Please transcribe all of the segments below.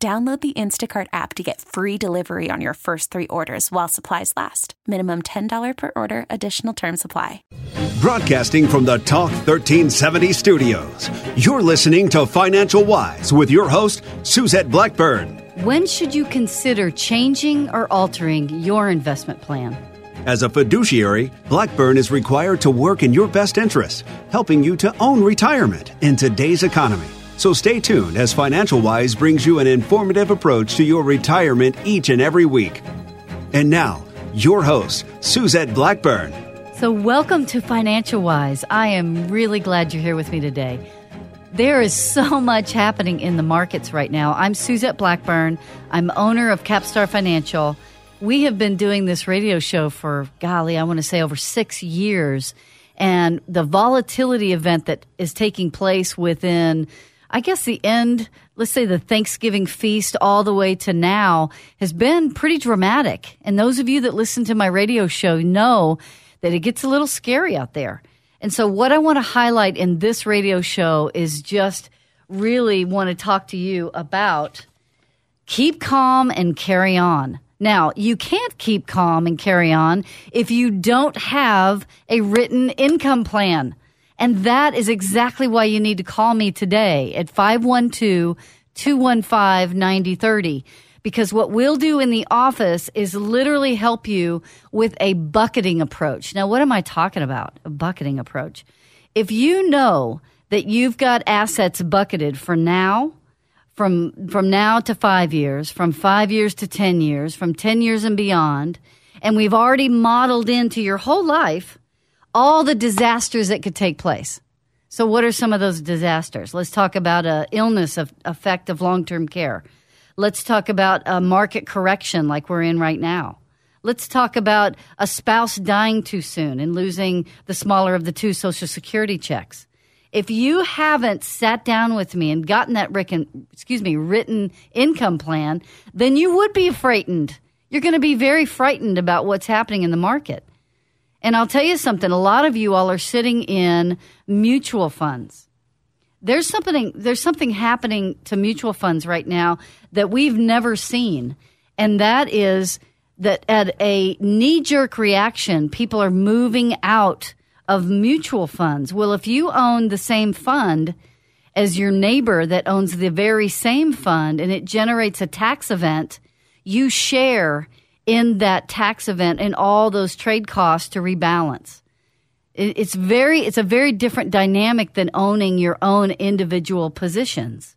Download the Instacart app to get free delivery on your first three orders while supplies last. Minimum $10 per order, additional term supply. Broadcasting from the Talk 1370 studios, you're listening to Financial Wise with your host, Suzette Blackburn. When should you consider changing or altering your investment plan? As a fiduciary, Blackburn is required to work in your best interest, helping you to own retirement in today's economy. So stay tuned as Financial Wise brings you an informative approach to your retirement each and every week. And now, your host, Suzette Blackburn. So, welcome to Financial Wise. I am really glad you're here with me today. There is so much happening in the markets right now. I'm Suzette Blackburn. I'm owner of Capstar Financial. We have been doing this radio show for, golly, I want to say over six years. And the volatility event that is taking place within I guess the end, let's say the Thanksgiving feast all the way to now has been pretty dramatic. And those of you that listen to my radio show know that it gets a little scary out there. And so what I want to highlight in this radio show is just really want to talk to you about keep calm and carry on. Now, you can't keep calm and carry on if you don't have a written income plan. And that is exactly why you need to call me today at 512 215 9030. Because what we'll do in the office is literally help you with a bucketing approach. Now, what am I talking about? A bucketing approach. If you know that you've got assets bucketed for now, from, from now to five years, from five years to 10 years, from 10 years and beyond, and we've already modeled into your whole life all the disasters that could take place. So, what are some of those disasters? Let's talk about a illness of effect of long term care. Let's talk about a market correction like we're in right now. Let's talk about a spouse dying too soon and losing the smaller of the two Social Security checks. If you haven't sat down with me and gotten that written, excuse me, written income plan, then you would be frightened. You're going to be very frightened about what's happening in the market. And I'll tell you something, a lot of you all are sitting in mutual funds. There's something there's something happening to mutual funds right now that we've never seen. And that is that at a knee jerk reaction, people are moving out of mutual funds. Well, if you own the same fund as your neighbor that owns the very same fund and it generates a tax event, you share in that tax event and all those trade costs to rebalance. It's very, it's a very different dynamic than owning your own individual positions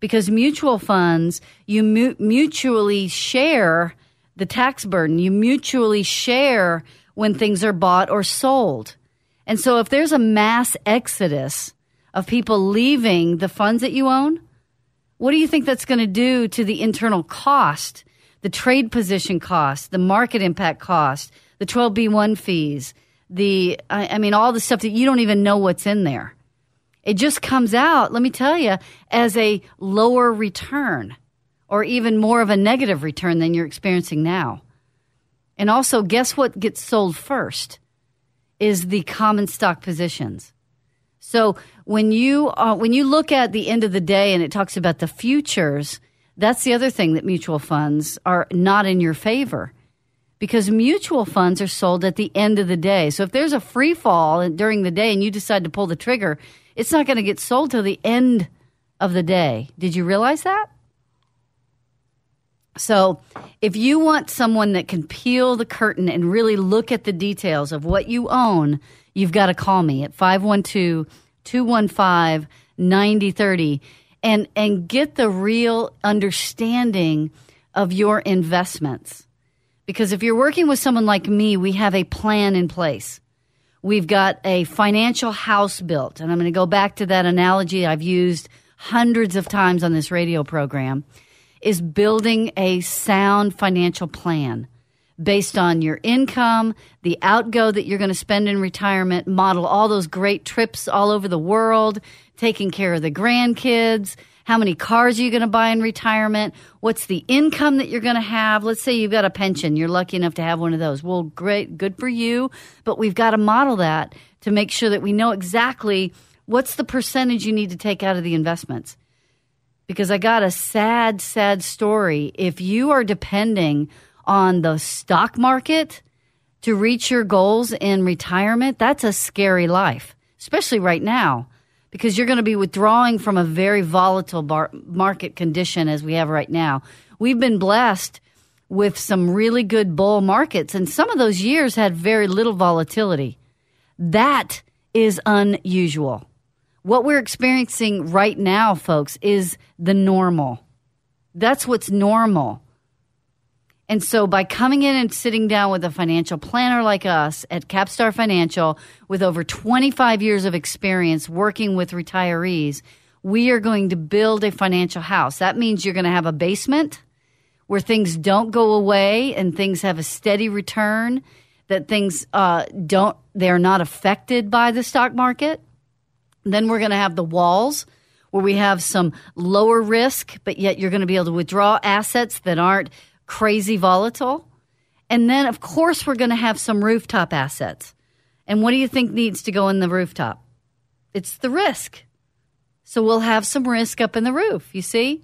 because mutual funds, you mu- mutually share the tax burden. You mutually share when things are bought or sold. And so if there's a mass exodus of people leaving the funds that you own, what do you think that's going to do to the internal cost the trade position cost, the market impact cost, the 12B1 fees, the, I, I mean, all the stuff that you don't even know what's in there. It just comes out, let me tell you, as a lower return or even more of a negative return than you're experiencing now. And also, guess what gets sold first? Is the common stock positions. So when you uh, when you look at the end of the day and it talks about the futures, that's the other thing that mutual funds are not in your favor because mutual funds are sold at the end of the day. So if there's a free fall during the day and you decide to pull the trigger, it's not going to get sold till the end of the day. Did you realize that? So, if you want someone that can peel the curtain and really look at the details of what you own, you've got to call me at 512 215 9030 and and get the real understanding of your investments. Because if you're working with someone like me, we have a plan in place. We've got a financial house built, and I'm going to go back to that analogy I've used hundreds of times on this radio program. is building a sound financial plan based on your income, the outgo that you're going to spend in retirement, model all those great trips all over the world, taking care of the grandkids. How many cars are you going to buy in retirement? What's the income that you're going to have? Let's say you've got a pension. You're lucky enough to have one of those. Well, great, good for you. But we've got to model that to make sure that we know exactly what's the percentage you need to take out of the investments. Because I got a sad, sad story. If you are depending on the stock market to reach your goals in retirement, that's a scary life, especially right now, because you're going to be withdrawing from a very volatile bar- market condition as we have right now. We've been blessed with some really good bull markets, and some of those years had very little volatility. That is unusual. What we're experiencing right now, folks, is the normal. That's what's normal. And so by coming in and sitting down with a financial planner like us at Capstar Financial with over 25 years of experience working with retirees, we are going to build a financial house. That means you're going to have a basement where things don't go away and things have a steady return, that things uh, don't, they're not affected by the stock market. Then we're going to have the walls where we have some lower risk, but yet you're going to be able to withdraw assets that aren't crazy volatile. And then, of course, we're going to have some rooftop assets. And what do you think needs to go in the rooftop? It's the risk. So we'll have some risk up in the roof, you see?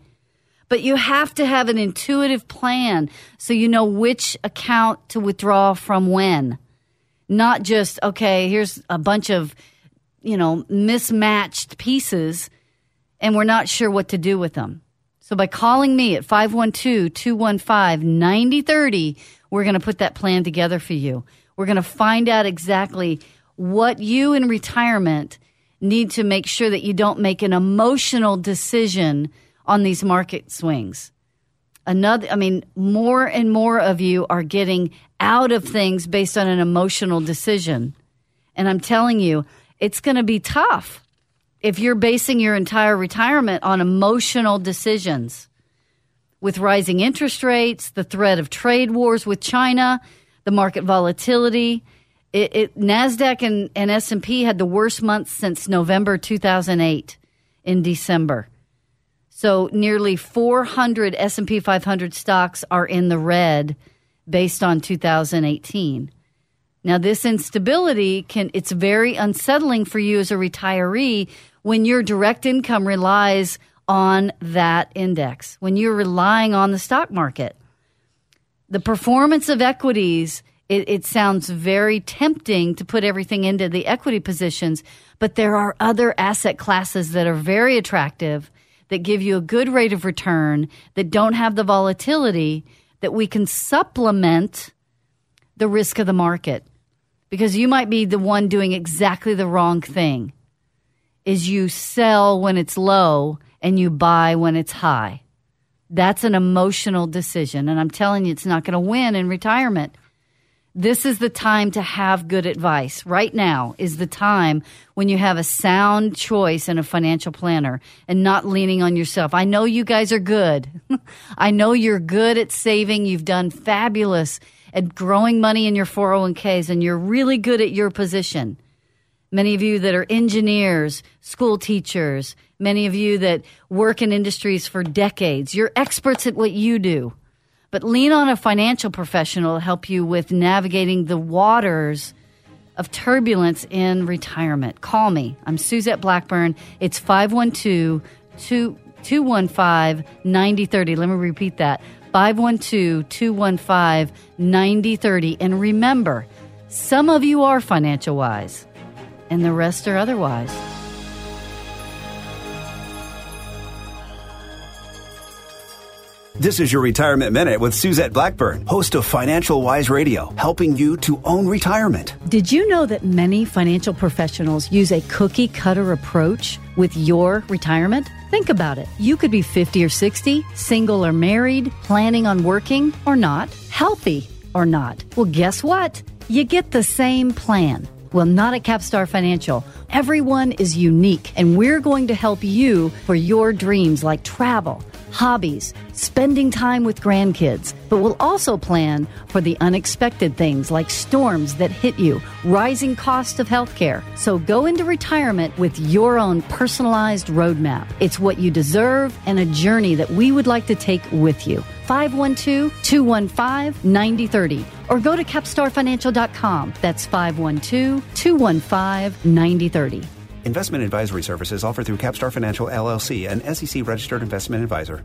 But you have to have an intuitive plan so you know which account to withdraw from when. Not just, okay, here's a bunch of, you know, mismatched pieces and we're not sure what to do with them. So by calling me at 512-215-9030, we're going to put that plan together for you. We're going to find out exactly what you in retirement need to make sure that you don't make an emotional decision on these market swings. Another I mean more and more of you are getting out of things based on an emotional decision. And I'm telling you, it's going to be tough if you're basing your entire retirement on emotional decisions with rising interest rates, the threat of trade wars with China, the market volatility, it, it, Nasdaq and, and S&P had the worst months since November 2008 in December. So nearly 400 S&P 500 stocks are in the red based on 2018. Now this instability can it's very unsettling for you as a retiree when your direct income relies on that index, when you're relying on the stock market. The performance of equities, it, it, sounds very tempting to put everything into the equity positions, but there are other asset classes that are very attractive that give you a good rate of return, that don't have the volatility, that we can supplement the risk of the market. Because you might be the one doing exactly the wrong thing is you sell when it's low and you buy when it's high. That's an emotional decision. And I'm telling you, it's not going to win in retirement. This is the time to have good advice. Right now is the time when you have a sound choice and a financial planner and not leaning on yourself. I know you guys are good. I know you're good at saving. You've done fabulous at growing money in your 401ks and you're really good at your position many of you that are engineers, school teachers, many of you that work in industries for decades. You're experts at what you do. But lean on a financial professional to help you with navigating the waters of turbulence in retirement. Call me. I'm Suzette Blackburn. It's 512 215 9030. Let me repeat that 512 215 9030. And remember, some of you are financial wise and the rest are otherwise. This is your Retirement Minute with Suzette Blackburn, host of Financial Wise Radio, helping you to own retirement. Did you know that many financial professionals use a cookie cutter approach with your retirement? Think about it. You could be 50 or 60, single or married, planning on working or not, healthy or not. Well, guess what? You get the same plan well, not at Capstar Financial. Everyone is unique, and we're going to help you for your dreams like travel hobbies, spending time with grandkids, but we'll also plan for the unexpected things like storms that hit you, rising cost of healthcare. So go into retirement with your own personalized roadmap. It's what you deserve and a journey that we would like to take with you. 512 215 9030 or go to capstarfinancial.com. That's 512 215 9030. Investment advisory services offered through Capstar Financial LLC, an SEC registered investment advisor.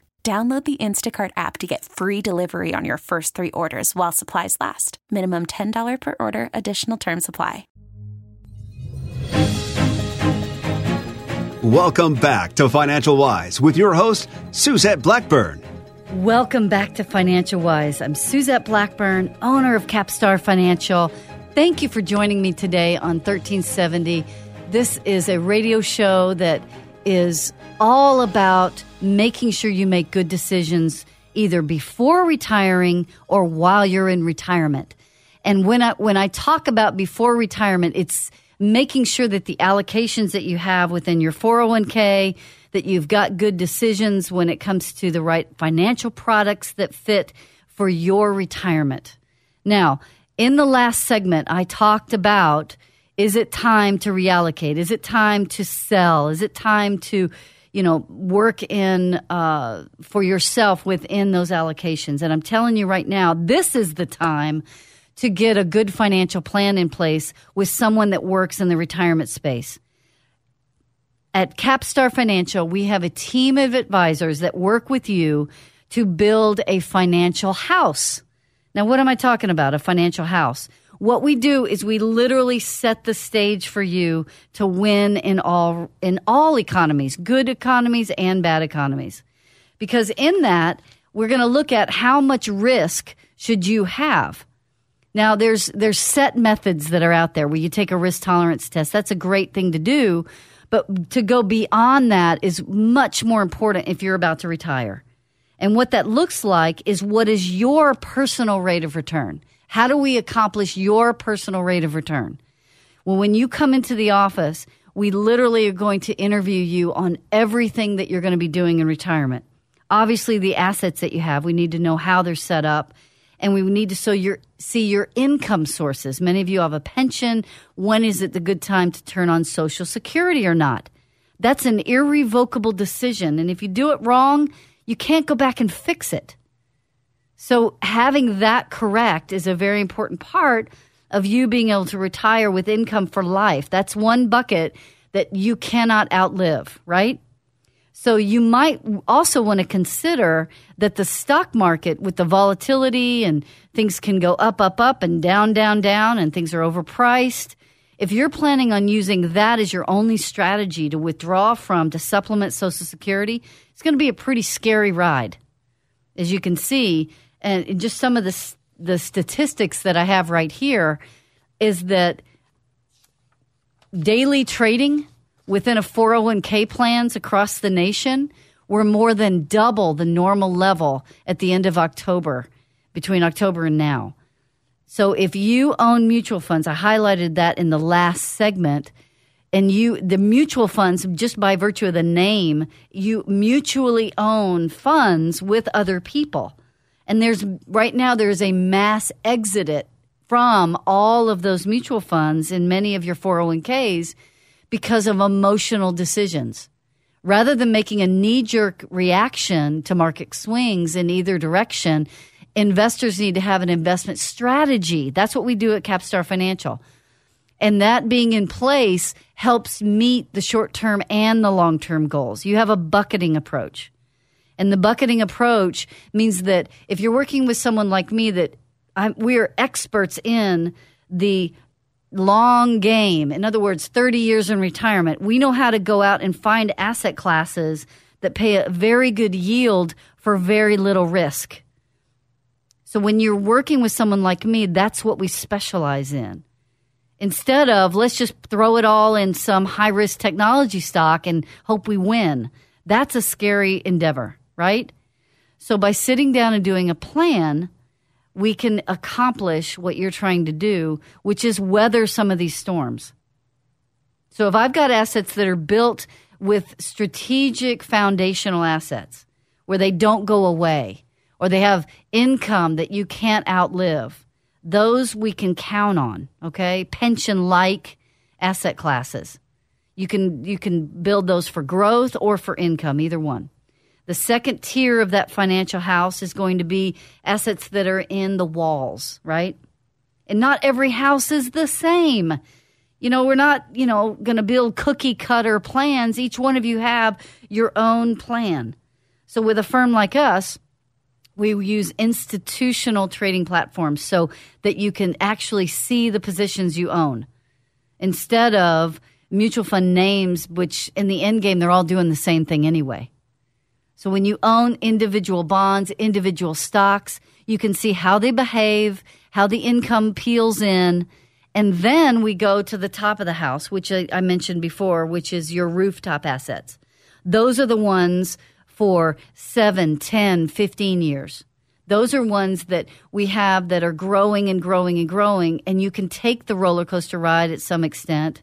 Download the Instacart app to get free delivery on your first three orders while supplies last. Minimum $10 per order, additional term supply. Welcome back to Financial Wise with your host, Suzette Blackburn. Welcome back to Financial Wise. I'm Suzette Blackburn, owner of Capstar Financial. Thank you for joining me today on 1370. This is a radio show that is all about making sure you make good decisions either before retiring or while you're in retirement. And when I when I talk about before retirement, it's making sure that the allocations that you have within your 401k that you've got good decisions when it comes to the right financial products that fit for your retirement. Now, in the last segment, I talked about is it time to reallocate? Is it time to sell? Is it time to you know, work in uh, for yourself within those allocations. And I'm telling you right now, this is the time to get a good financial plan in place with someone that works in the retirement space. At Capstar Financial, we have a team of advisors that work with you to build a financial house. Now, what am I talking about? A financial house. What we do is we literally set the stage for you to win in all in all economies, good economies and bad economies. Because in that, we're going to look at how much risk should you have. Now there's there's set methods that are out there where you take a risk tolerance test. That's a great thing to do, but to go beyond that is much more important if you're about to retire. And what that looks like is what is your personal rate of return? How do we accomplish your personal rate of return? Well, when you come into the office, we literally are going to interview you on everything that you're going to be doing in retirement. Obviously, the assets that you have, we need to know how they're set up, and we need to so your, see your income sources. Many of you have a pension. When is it the good time to turn on Social Security or not? That's an irrevocable decision, and if you do it wrong, you can't go back and fix it. So having that correct is a very important part of you being able to retire with income for life. That's one bucket that you cannot outlive, right? So you might also want to consider that the stock market with the volatility and things can go up, up, up and down, down, down and things are overpriced. If you're planning on using that as your only strategy to withdraw from to supplement Social Security, it's going to be a pretty scary ride. As you can see, and just some of the the statistics that I have right here is that daily trading within a 401k plans across the nation were more than double the normal level at the end of October, between October and now. So if you own mutual funds, I highlighted that in the last segment, and you the mutual funds just by virtue of the name, you mutually own funds with other people. And there's right now there's a mass exit from all of those mutual funds in many of your 401ks because of emotional decisions. Rather than making a knee jerk reaction to market swings in either direction, investors need to have an investment strategy. That's what we do at Capstar Financial. And that being in place helps meet the short term and the long term goals. You have a bucketing approach. And the bucketing approach means that if you're working with someone like me, that I'm, we are experts in the long game. In other words, 30 years in retirement. We know how to go out and find asset classes that pay a very good yield for very little risk. So when you're working with someone like me, that's what we specialize in. Instead of let's just throw it all in some high risk technology stock and hope we win. That's a scary endeavor, right? So by sitting down and doing a plan, we can accomplish what you're trying to do, which is weather some of these storms. So if I've got assets that are built with strategic foundational assets where they don't go away or they have income that you can't outlive, those we can count on, okay? Pension like asset classes. You can you can build those for growth or for income, either one. The second tier of that financial house is going to be assets that are in the walls, right? And not every house is the same. You know, we're not, you know, going to build cookie cutter plans. Each one of you have your own plan. So with a firm like us, we use institutional trading platforms so that you can actually see the positions you own instead of mutual fund names, which in the end game, they're all doing the same thing anyway. So when you own individual bonds, individual stocks, you can see how they behave, how the income peels in. And then we go to the top of the house, which I, mentioned before, which is your rooftop assets. Those are the ones for 7, 10, 15 years. Those are ones that we have that are growing and growing and growing, and you can take the roller coaster ride at some extent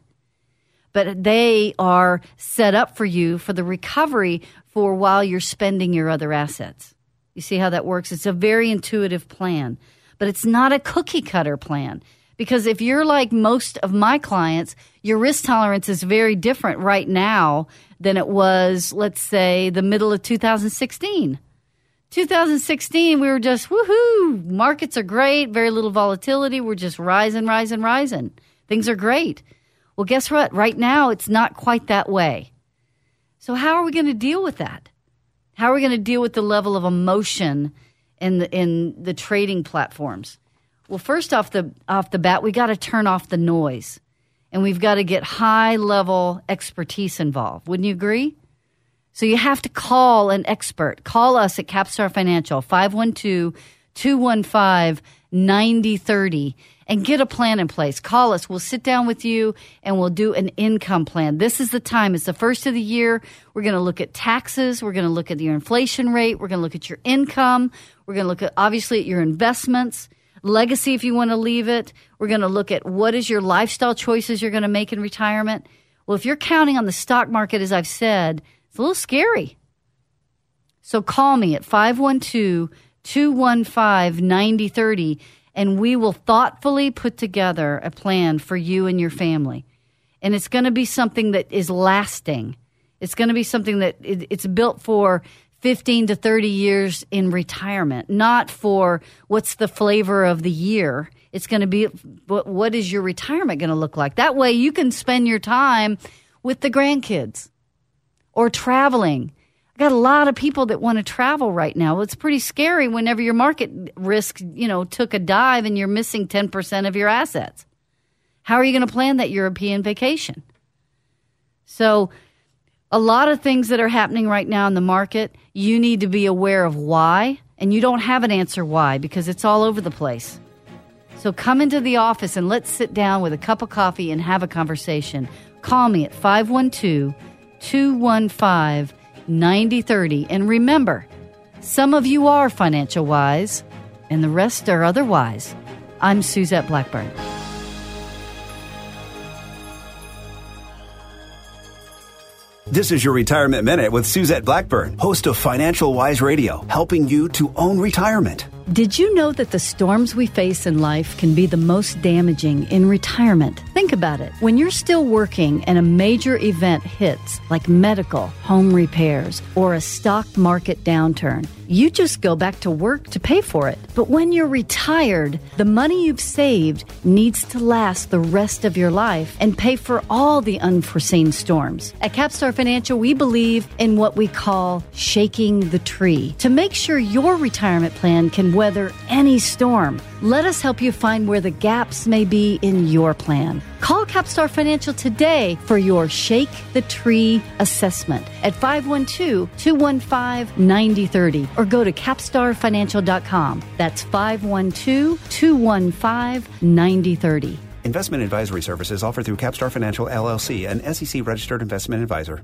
but they are set up for you for the recovery for while you're spending your other assets. You see how that works? It's a very intuitive plan, but it's not a cookie cutter plan. Because if you're like most of my clients, your risk tolerance is very different right now than it was, let's say, the middle of 2016. 2016, we were just woohoo, markets are great, very little volatility, we're just rising, rising, rising. Things are great. Well, guess what? Right now, it's not quite that way. So, how are we going to deal with that? How are we going to deal with the level of emotion in the, in the trading platforms? Well, first off the off the bat, we got to turn off the noise, and we've got to get high level expertise involved. Wouldn't you agree? So you have to call an expert. Call us at Capstar Financial 512 215 9030 and get a plan in place. Call us. We'll sit down with you and we'll do an income plan. This is the time. It's the first of the year. We're going to look at taxes. We're going to look at your inflation rate. We're going to look at your income. We're going to look at obviously at your investments, legacy if you want to leave it. We're going to look at what is your lifestyle choices you're going to make in retirement. Well, if you're counting on the stock market, as I've said, it's a little scary. So call me at 512 215 9030 and we will thoughtfully put together a plan for you and your family. And it's going to be something that is lasting. It's going to be something that it's built for 15 to 30 years in retirement, not for what's the flavor of the year. It's going to be what is your retirement going to look like? That way you can spend your time with the grandkids or traveling got a lot of people that want to travel right now. It's pretty scary whenever your market risk, you know, took a dive and you're missing 10% of your assets. How are you going to plan that European vacation? So, a lot of things that are happening right now in the market, you need to be aware of why, and you don't have an answer why because it's all over the place. So, come into the office and let's sit down with a cup of coffee and have a conversation. Call me at 512 215 9030. And remember, some of you are financial wise, and the rest are otherwise. I'm Suzette Blackburn. This is your Retirement Minute with Suzette Blackburn, host of Financial Wise Radio, helping you to own retirement. Did you know that the storms we face in life can be the most damaging in retirement? Think about it. When you're still working and a major event hits, like medical, home repairs, or a stock market downturn, you just go back to work to pay for it. But when you're retired, the money you've saved needs to last the rest of your life and pay for all the unforeseen storms. At Capstar Financial, we believe in what we call shaking the tree to make sure your retirement plan can weather any storm. Let us help you find where the gaps may be in your plan. Call Capstar Financial today for your Shake the Tree assessment at 512 215 9030 or go to capstarfinancial.com. That's 512 215 9030. Investment advisory services offered through Capstar Financial LLC, an SEC registered investment advisor.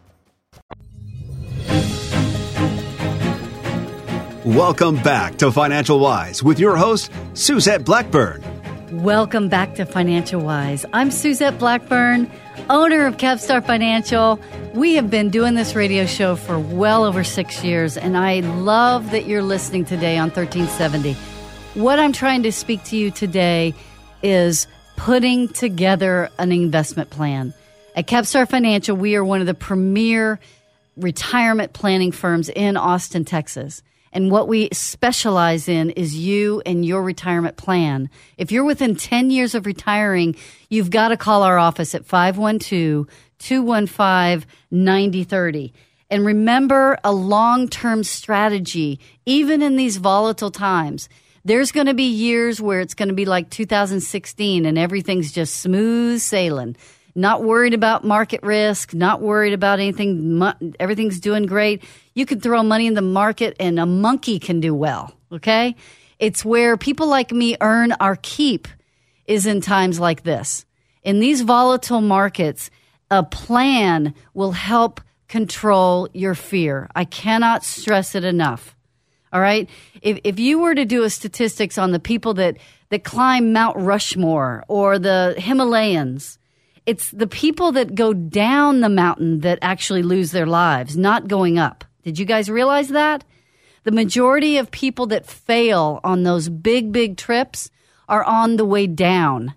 Welcome back to Financial Wise with your host, Suzette Blackburn. Welcome back to Financial Wise. I'm Suzette Blackburn, owner of Capstar Financial. We have been doing this radio show for well over six years, and I love that you're listening today on 1370. What I'm trying to speak to you today is putting together an investment plan. At Capstar Financial, we are one of the premier retirement planning firms in Austin, Texas. And what we specialize in is you and your retirement plan. If you're within 10 years of retiring, you've got to call our office at 512 215 9030. And remember a long term strategy, even in these volatile times. There's going to be years where it's going to be like 2016 and everything's just smooth sailing not worried about market risk, not worried about anything. Everything's doing great. You can throw money in the market and a monkey can do well. Okay. It's where people like me earn our keep is in times like this. In these volatile markets, a plan will help control your fear. I cannot stress it enough. All right. If, if you were to do a statistics on the people that, that climb Mount Rushmore or the Himalayas, it's the people that go down the mountain that actually lose their lives, not going up. Did you guys realize that? The majority of people that fail on those big, big trips are on the way down.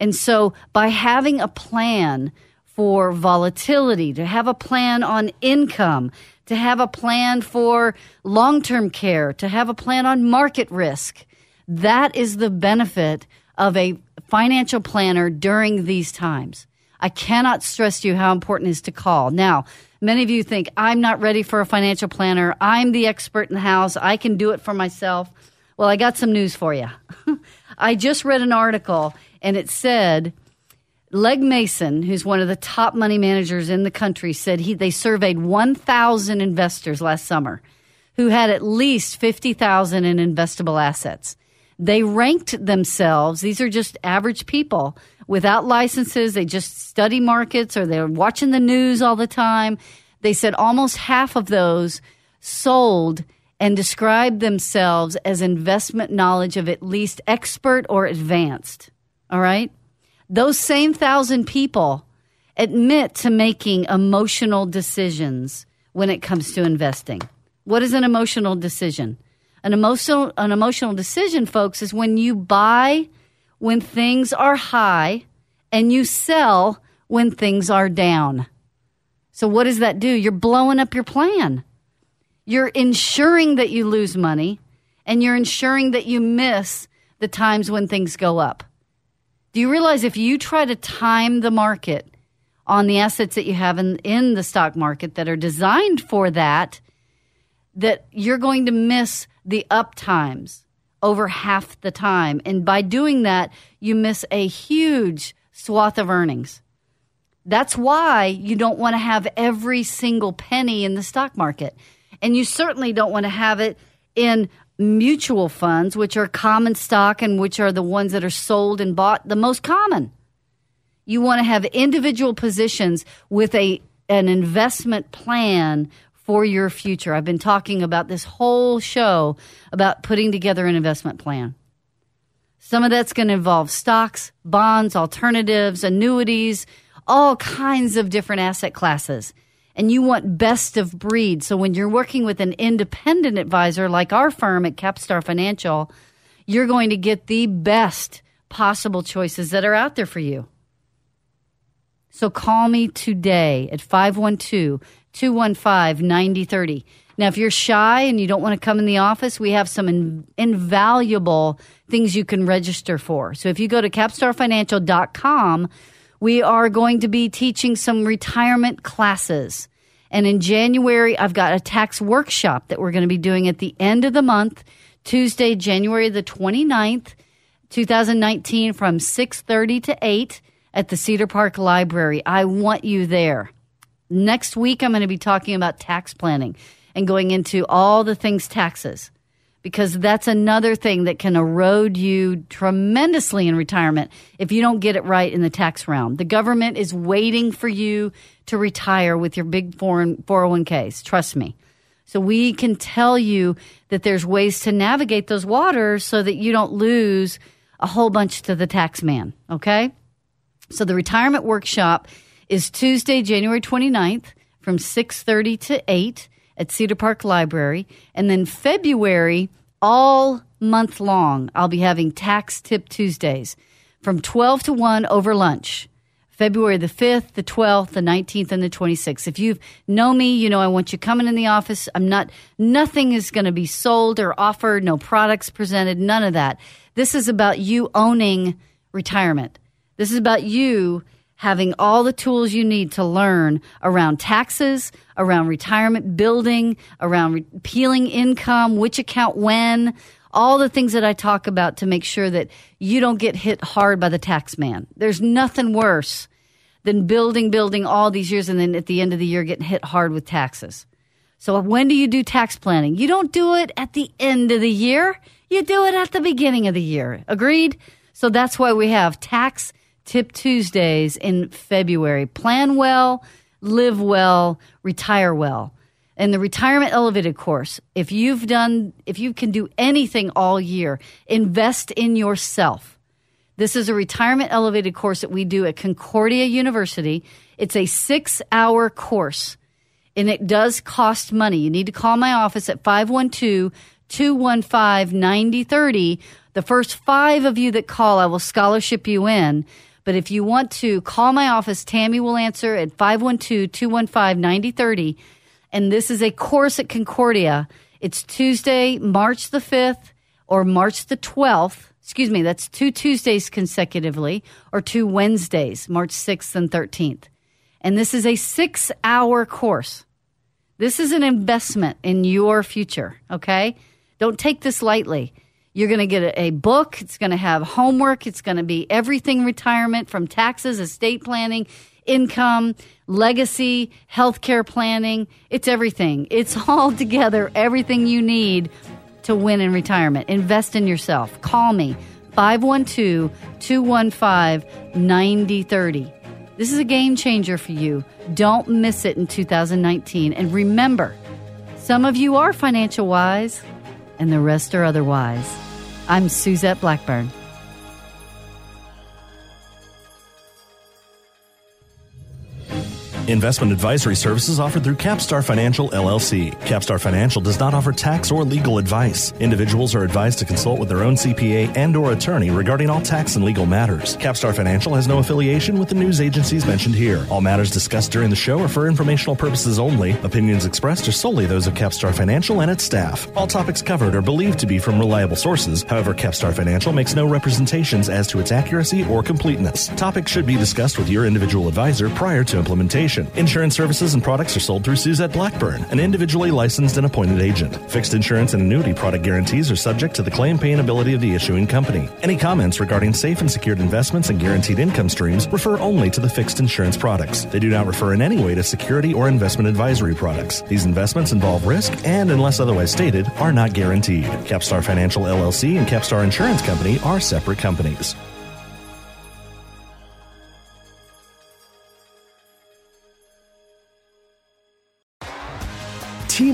And so by having a plan for volatility, to have a plan on income, to have a plan for long term care, to have a plan on market risk, that is the benefit of a financial planner during these times. I cannot stress to you how important it is to call. Now, many of you think, I'm not ready for a financial planner. I'm the expert in the house. I can do it for myself. Well, I got some news for you. I just read an article and it said Legg Mason, who's one of the top money managers in the country, said he, they surveyed 1,000 investors last summer who had at least 50,000 in investable assets. They ranked themselves, these are just average people without licenses. They just study markets or they're watching the news all the time. They said almost half of those sold and described themselves as investment knowledge of at least expert or advanced. All right? Those same thousand people admit to making emotional decisions when it comes to investing. What is an emotional decision? An emotional an emotional decision, folks, is when you buy when things are high and you sell when things are down. So what does that do? You're blowing up your plan. You're ensuring that you lose money and you're ensuring that you miss the times when things go up. Do you realize if you try to time the market on the assets that you have in, in the stock market that are designed for that, that you're going to miss the up times over half the time. And by doing that, you miss a huge swath of earnings. That's why you don't want to have every single penny in the stock market. And you certainly don't want to have it in mutual funds, which are common stock and which are the ones that are sold and bought the most common. You want to have individual positions with a an investment plan for your future. I've been talking about this whole show about putting together an investment plan. Some of that's going to involve stocks, bonds, alternatives, annuities, all kinds of different asset classes. and you want best of breed. So when you're working with an independent advisor like our firm at Capstar Financial, you're going to get the best possible choices that are out there for you. So call me today at 512 215 9030. Now, if you're shy and you don't want to come in the office, we have some in, invaluable things you can register for. So if you go to capstarfinancial.com, we are going to be teaching some retirement classes. And in January, I've got a tax workshop that we're going to be doing at the end of the month, Tuesday, January the 29th, 2019 from 6:30 to 8 at the Cedar Park Library. I want you there. Next week I'm going to be talking about tax planning and going into all the things taxes because that's another thing that can erode you tremendously in retirement if you don't get it right in the tax realm. The government is waiting for you to retire with your big foreign 401ks. Trust me. So we can tell you that there's ways to navigate those waters so that you don't lose a whole bunch to the tax man. Okay. So the retirement workshop is Tuesday, January 29th from 6:30 to 8 at Cedar Park Library. And then February, all month long, I'll be having Tax Tip Tuesdays from 12 to 1 over lunch. February the 5th, the 12th, the 19th, and the 26th. If you know me, you know I want you coming in the office. I'm not, nothing is going to be sold or offered, no products presented, none of that. This is about you owning retirement. This is about you having all the tools you need to learn around taxes, around retirement building, around re- peeling income, which account when, all the things that I talk about to make sure that you don't get hit hard by the tax man. There's nothing worse than building, building all these years and then at the end of the year getting hit hard with taxes. So when do you do tax planning? You don't do it at the end of the year. You do it at the beginning of the year. Agreed? So that's why we have tax Tip Tuesdays in February. Plan well, live well, retire well. And the retirement elevated course, if you've done, if you can do anything all year, invest in yourself. This is a retirement elevated course that we do at Concordia University. It's a six hour course and it does cost money. You need to call my office at 512 215 9030. The first five of you that call, I will scholarship you in. But if you want to call my office, Tammy will answer at 512 215 9030. And this is a course at Concordia. It's Tuesday, March the 5th or March the 12th. Excuse me, that's two Tuesdays consecutively or two Wednesdays, March 6th and 13th. And this is a six hour course. This is an investment in your future, okay? Don't take this lightly. You're going to get a, a book. It's going to have homework. It's going to be everything retirement from taxes, estate planning, income, legacy, healthcare planning. It's everything. It's all together, everything you need to win in retirement. Invest in yourself. Call me 512 215 9030. This is a game changer for you. Don't miss it in 2019. And remember, some of you are financial wise, and the rest are otherwise. I'm Suzette Blackburn. Investment advisory services offered through Capstar Financial LLC. Capstar Financial does not offer tax or legal advice. Individuals are advised to consult with their own CPA and or attorney regarding all tax and legal matters. Capstar Financial has no affiliation with the news agencies mentioned here. All matters discussed during the show are for informational purposes only. Opinions expressed are solely those of Capstar Financial and its staff. All topics covered are believed to be from reliable sources. However, Capstar Financial makes no representations as to its accuracy or completeness. Topics should be discussed with your individual advisor prior to implementation. Insurance services and products are sold through Suzette Blackburn, an individually licensed and appointed agent. Fixed insurance and annuity product guarantees are subject to the claim paying ability of the issuing company. Any comments regarding safe and secured investments and guaranteed income streams refer only to the fixed insurance products. They do not refer in any way to security or investment advisory products. These investments involve risk and, unless otherwise stated, are not guaranteed. Capstar Financial LLC and Capstar Insurance Company are separate companies.